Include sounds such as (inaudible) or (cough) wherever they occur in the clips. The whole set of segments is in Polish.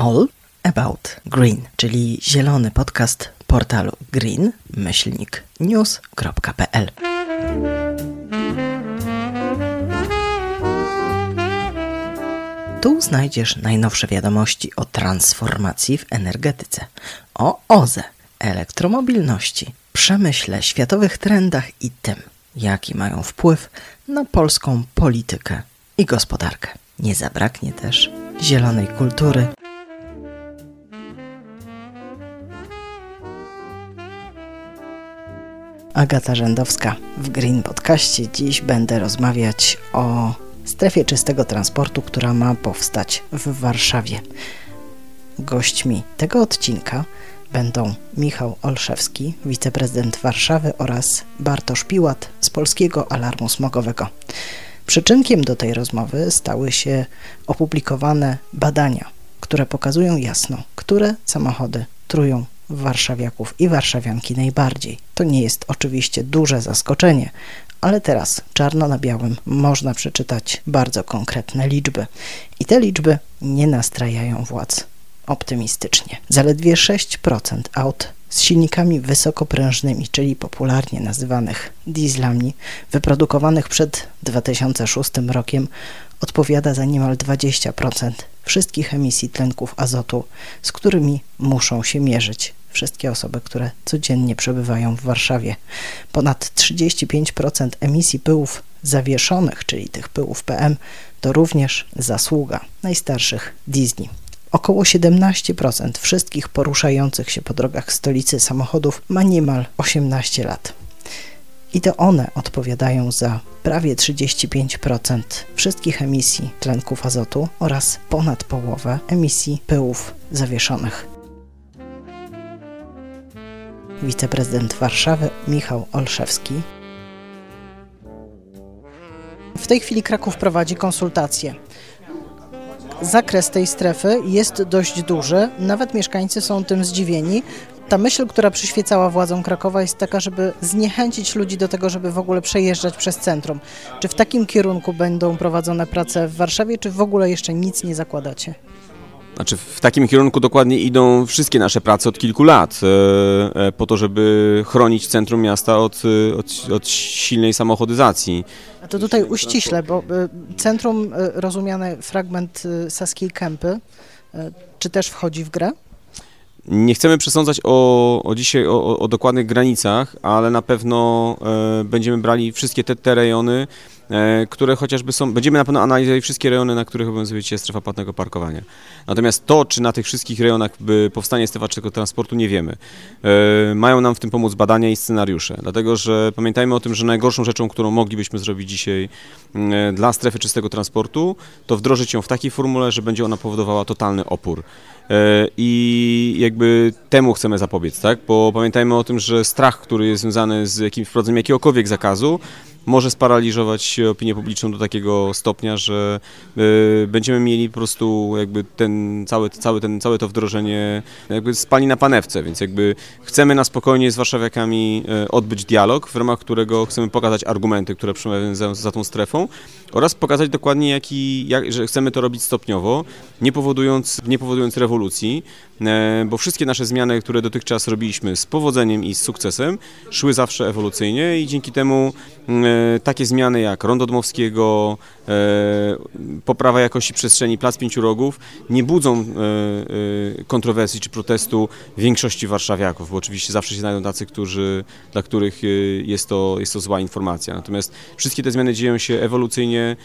All About Green, czyli zielony podcast portalu green-news.pl. Tu znajdziesz najnowsze wiadomości o transformacji w energetyce, o OZE, elektromobilności, przemyśle, światowych trendach i tym, jaki mają wpływ na polską politykę i gospodarkę. Nie zabraknie też zielonej kultury. Agata Rzędowska w Green Podcaście. Dziś będę rozmawiać o strefie czystego transportu, która ma powstać w Warszawie. Gośćmi tego odcinka będą Michał Olszewski, wiceprezydent Warszawy oraz Bartosz Piłat z Polskiego Alarmu Smogowego. Przyczynkiem do tej rozmowy stały się opublikowane badania, które pokazują jasno, które samochody trują warszawiaków i warszawianki najbardziej. To nie jest oczywiście duże zaskoczenie, ale teraz czarno na białym można przeczytać bardzo konkretne liczby. I te liczby nie nastrajają władz optymistycznie. Zaledwie 6% aut z silnikami wysokoprężnymi, czyli popularnie nazywanych dieslami, wyprodukowanych przed 2006 rokiem, odpowiada za niemal 20% wszystkich emisji tlenków azotu, z którymi muszą się mierzyć wszystkie osoby, które codziennie przebywają w Warszawie. Ponad 35% emisji pyłów zawieszonych, czyli tych pyłów PM, to również zasługa najstarszych diesli. Około 17% wszystkich poruszających się po drogach stolicy samochodów ma niemal 18 lat. I to one odpowiadają za prawie 35% wszystkich emisji tlenków azotu oraz ponad połowę emisji pyłów zawieszonych. Wiceprezydent Warszawy Michał Olszewski w tej chwili Kraków prowadzi konsultacje zakres tej strefy jest dość duży, nawet mieszkańcy są tym zdziwieni. Ta myśl, która przyświecała władzom Krakowa jest taka, żeby zniechęcić ludzi do tego, żeby w ogóle przejeżdżać przez centrum. Czy w takim kierunku będą prowadzone prace w Warszawie, czy w ogóle jeszcze nic nie zakładacie? Znaczy w takim kierunku dokładnie idą wszystkie nasze prace od kilku lat, e, e, po to, żeby chronić centrum miasta od, e, od, od silnej samochodyzacji. A to tutaj uściśle, bo centrum rozumiany fragment Saskiej Kępy, czy też wchodzi w grę? Nie chcemy przesądzać o, o dzisiaj o, o, dokładnych granicach, ale na pewno będziemy brali wszystkie te, te rejony, które chociażby są, będziemy na pewno analizowali wszystkie rejony, na których obowiązuje się strefa płatnego parkowania. Natomiast to, czy na tych wszystkich rejonach by powstanie strefa czystego transportu, nie wiemy. E, mają nam w tym pomóc badania i scenariusze, dlatego że pamiętajmy o tym, że najgorszą rzeczą, którą moglibyśmy zrobić dzisiaj e, dla strefy czystego transportu, to wdrożyć ją w takiej formule, że będzie ona powodowała totalny opór. E, i jakby temu chcemy zapobiec, tak? Bo pamiętajmy o tym, że strach, który jest związany z jakim, wprowadzeniem jakiegokolwiek zakazu, może sparaliżować opinię publiczną do takiego stopnia, że y, będziemy mieli po prostu jakby ten cały, cały ten, całe to wdrożenie jakby spali na panewce, więc jakby chcemy na spokojnie z warszawiakami y, odbyć dialog, w ramach którego chcemy pokazać argumenty, które przemawiają za, za tą strefą oraz pokazać dokładnie, jaki, jak, że chcemy to robić stopniowo, nie powodując, nie powodując rewolucji, E, bo wszystkie nasze zmiany, które dotychczas robiliśmy z powodzeniem i z sukcesem, szły zawsze ewolucyjnie i dzięki temu e, takie zmiany jak Rondo Dmowskiego, e, poprawa jakości przestrzeni, Plac Pięciu Rogów nie budzą kontrowersji czy protestu większości warszawiaków, bo oczywiście zawsze się znajdą tacy, którzy, dla których jest to, jest to zła informacja. Natomiast wszystkie te zmiany dzieją się ewolucyjnie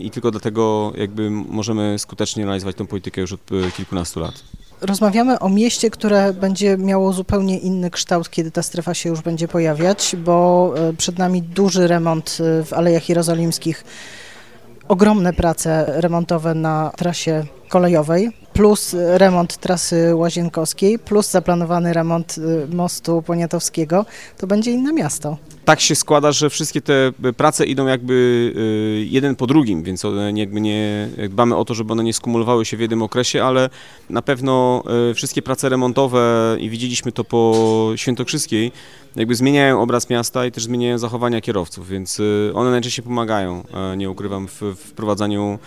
i tylko dlatego jakby możemy skutecznie realizować tę politykę już od kilkunastu lat rozmawiamy o mieście, które będzie miało zupełnie inny kształt, kiedy ta strefa się już będzie pojawiać, bo e, przed nami duży remont e, w Alejach Jerozolimskich, ogromne prace remontowe na trasie kolejowej, plus remont trasy Łazienkowskiej, plus zaplanowany remont e, mostu Poniatowskiego, to będzie inne miasto. Tak się składa, że wszystkie te prace idą jakby y, jeden po drugim, więc jakby nie dbamy o to, żeby one nie skumulowały się w jednym okresie, ale na pewno y, wszystkie prace remontowe i widzieliśmy to po Świętokrzyskiej, jakby zmieniają obraz miasta i też zmieniają zachowania kierowców, więc y, one najczęściej pomagają, nie ukrywam, w wprowadzaniu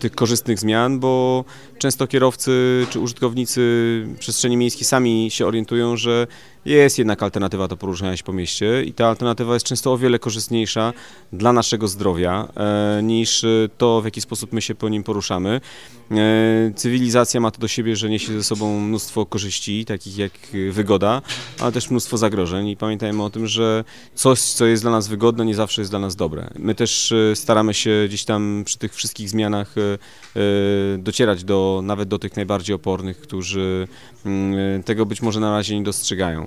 tych korzystnych zmian, bo często kierowcy czy użytkownicy przestrzeni miejskiej sami się orientują, że jest jednak alternatywa do poruszania się po mieście i ta alternatywa jest często o wiele korzystniejsza dla naszego zdrowia e, niż to, w jaki sposób my się po nim poruszamy. E, cywilizacja ma to do siebie, że niesie ze sobą mnóstwo korzyści, takich jak wygoda, ale też mnóstwo zagrożeń i pamiętajmy o tym, że coś, co jest dla nas wygodne, nie zawsze jest dla nas dobre. My też e, staramy się gdzieś tam przy tych wszystkich zmianach docierać do, nawet do tych najbardziej opornych, którzy mm, tego być może na razie nie dostrzegają.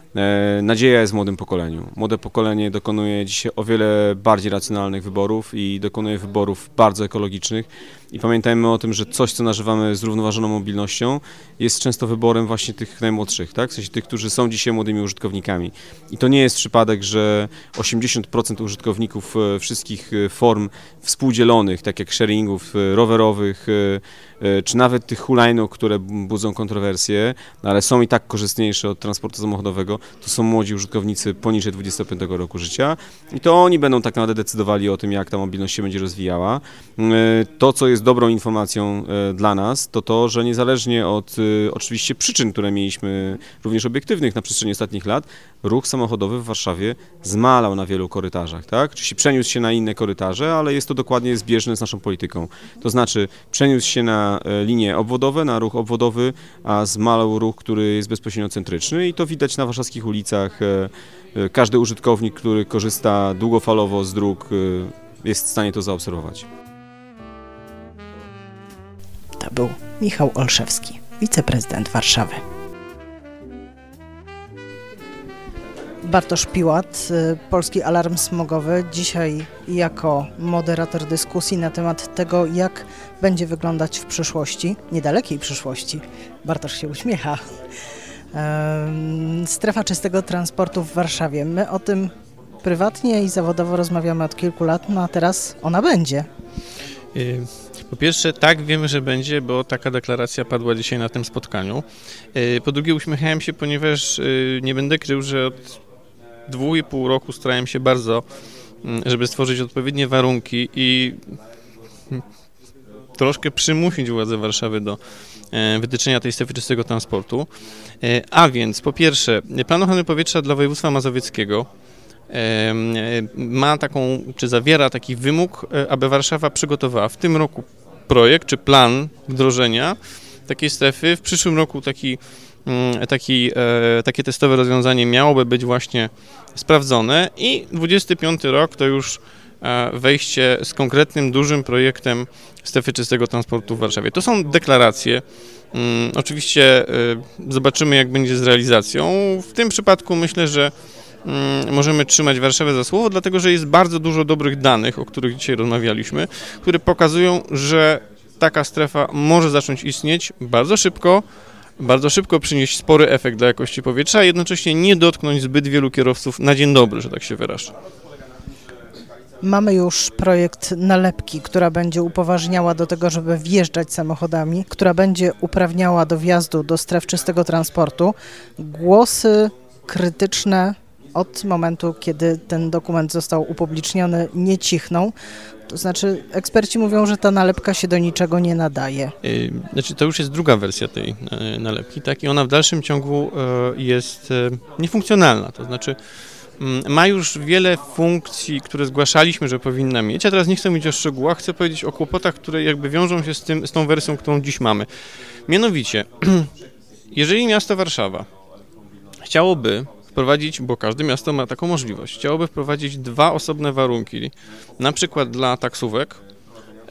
nadzieja jest w młodym pokoleniu. Młode pokolenie dokonuje dzisiaj o wiele bardziej racjonalnych wyborów i dokonuje wyborów bardzo ekologicznych. I pamiętajmy o tym, że coś, co nazywamy zrównoważoną mobilnością, jest często wyborem właśnie tych najmłodszych, tak? w sensie tych, którzy są dzisiaj młodymi użytkownikami. I to nie jest przypadek, że 80% użytkowników e, wszystkich e, form współdzielonych, tak jak sharingów rowerowych, czy nawet tych hulajnóg, które budzą kontrowersje, ale są i tak korzystniejsze od transportu samochodowego, to są młodzi użytkownicy poniżej 25 roku życia i to oni będą tak naprawdę decydowali o tym, jak ta mobilność się będzie rozwijała. E, to, co jest dobrą informacją e, dla nas, to to, że niezależnie od e, oczywiście przyczyn, które mieliśmy również obiektywnych na przestrzeni ostatnich lat, ruch samochodowy w Warszawie zmalał na wielu korytarzach, tak? Czyli przeniósł się na inne korytarze, ale jest to dokładnie zbieżne z naszą polityką. To znaczy przeniósł się na linie obwodowe, na ruch obwodowy, a zmalał ruch, który jest bezpośrednio centryczny i to widać na warszawskich warszawskich ulicach e, e, każdy użytkownik, który korzysta długofalowo z dróg, e, jest w stanie to zaobserwować. To był Michał Olszewski, wiceprezydent Warszawy. Bartosz Piłat, Polski Alarm Smogowy, dzisiaj jako moderator dyskusji na temat tego, jak będzie wyglądać w przyszłości, niedalekiej przyszłości. Bartosz się uśmiecha strefa czystego transportu w Warszawie. My o tym prywatnie i zawodowo rozmawiamy od kilku lat, no a teraz ona będzie. Y, po pierwsze, tak, wiemy, że będzie, bo taka deklaracja padła dzisiaj na tym spotkaniu. Y, po drugie, uśmiechałem się, ponieważ y, nie będę krył, że od dwóch i pół roku starałem się bardzo, mm, żeby stworzyć odpowiednie warunki i mm, troszkę przymusić władze Warszawy do wytyczenia tej strefy czystego transportu. E, a więc po pierwsze, plan ochrony powietrza dla województwa mazowieckiego e, ma taką, czy zawiera taki wymóg, aby Warszawa przygotowała w tym roku projekt, czy plan wdrożenia takiej strefy. W przyszłym roku taki, mm, taki, takie testowe rozwiązanie miałoby być właśnie sprawdzone i 25 rok to już wejście z konkretnym, dużym projektem strefy czystego transportu w Warszawie. To są deklaracje. Mm, oczywiście y, zobaczymy, jak będzie z realizacją. W tym przypadku myślę, że mm, możemy trzymać Warszawę za słowo, dlatego że jest bardzo dużo dobrych danych, o których dzisiaj rozmawialiśmy, które pokazują, że taka strefa może zacząć istnieć bardzo szybko, bardzo szybko przynieść spory efekt dla jakości powietrza, a jednocześnie nie dotknąć zbyt wielu kierowców na dzień dobry, że tak się wyrażę. Mamy już projekt nalepki, która będzie upoważniała do tego, żeby wjeżdżać samochodami, która będzie uprawniała do wjazdu do stref czystego transportu. Głosy krytyczne od momentu, kiedy ten dokument został upubliczniony, nie cichną. To znaczy, eksperci mówią, że ta nalepka się do niczego nie nadaje. Y, znaczy, to już jest druga wersja tej e, nalepki, tak? I ona w dalszym ciągu e, jest niefunkcjonalna. To znaczy, ma już wiele funkcji, które zgłaszaliśmy, że powinna mieć. Ja teraz nie chcę mówić o szczegółach, chcę powiedzieć o kłopotach, które jakby wiążą się z, tym, z tą wersją, którą dziś mamy. Mianowicie, (clears throat) jeżeli miasto Warszawa chciałoby wprowadzić, bo każde miasto ma taką możliwość, chciałoby wprowadzić dwa osobne warunki, na przykład dla taksówek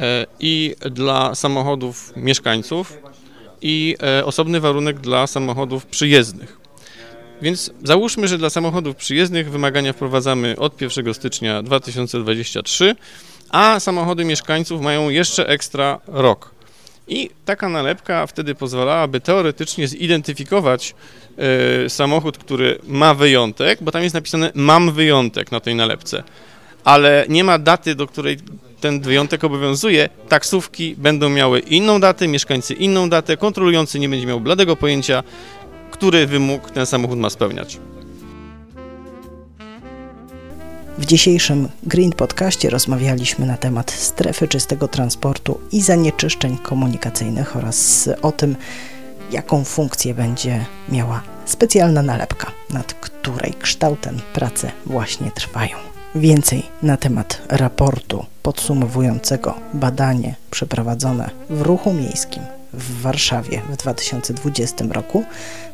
e, i dla samochodów mieszkańców i e, osobny warunek dla samochodów przyjezdnych. Więc załóżmy, że dla samochodów przyjezdnych wymagania wprowadzamy od 1 stycznia 2023, a samochody mieszkańców mają jeszcze ekstra rok. I taka nalepka wtedy pozwalałaby teoretycznie zidentyfikować y, samochód, który ma wyjątek, bo tam jest napisane mam wyjątek na tej nalepce, ale nie ma daty, do której ten wyjątek obowiązuje. Taksówki będą miały inną datę, mieszkańcy inną datę, kontrolujący nie będzie miał bladego pojęcia, który wymóg ten samochód ma spełniać. W dzisiejszym Green Podcaście rozmawialiśmy na temat strefy czystego transportu i zanieczyszczeń komunikacyjnych oraz o tym, jaką funkcję będzie miała specjalna nalepka, nad której kształtem prace właśnie trwają. Więcej na temat raportu podsumowującego badanie przeprowadzone w ruchu miejskim w Warszawie w 2020 roku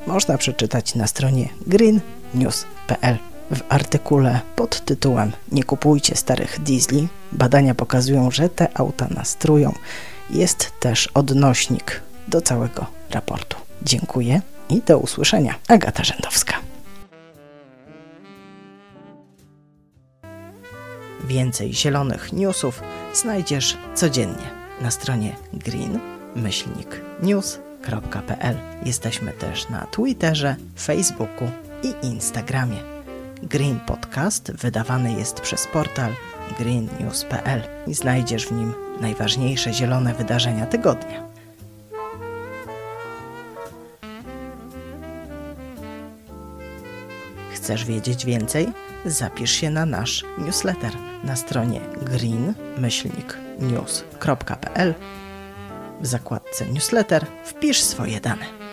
można przeczytać na stronie greennews.pl. W artykule pod tytułem Nie kupujcie starych diesli badania pokazują, że te auta nastrują. Jest też odnośnik do całego raportu. Dziękuję i do usłyszenia. Agata Rzędowska. Więcej zielonych newsów znajdziesz codziennie na stronie green-news.pl. Jesteśmy też na Twitterze, Facebooku i Instagramie. Green Podcast wydawany jest przez portal greennews.pl i znajdziesz w nim najważniejsze zielone wydarzenia tygodnia. Chcesz wiedzieć więcej? Zapisz się na nasz newsletter na stronie green-news.pl. W zakładce newsletter wpisz swoje dane.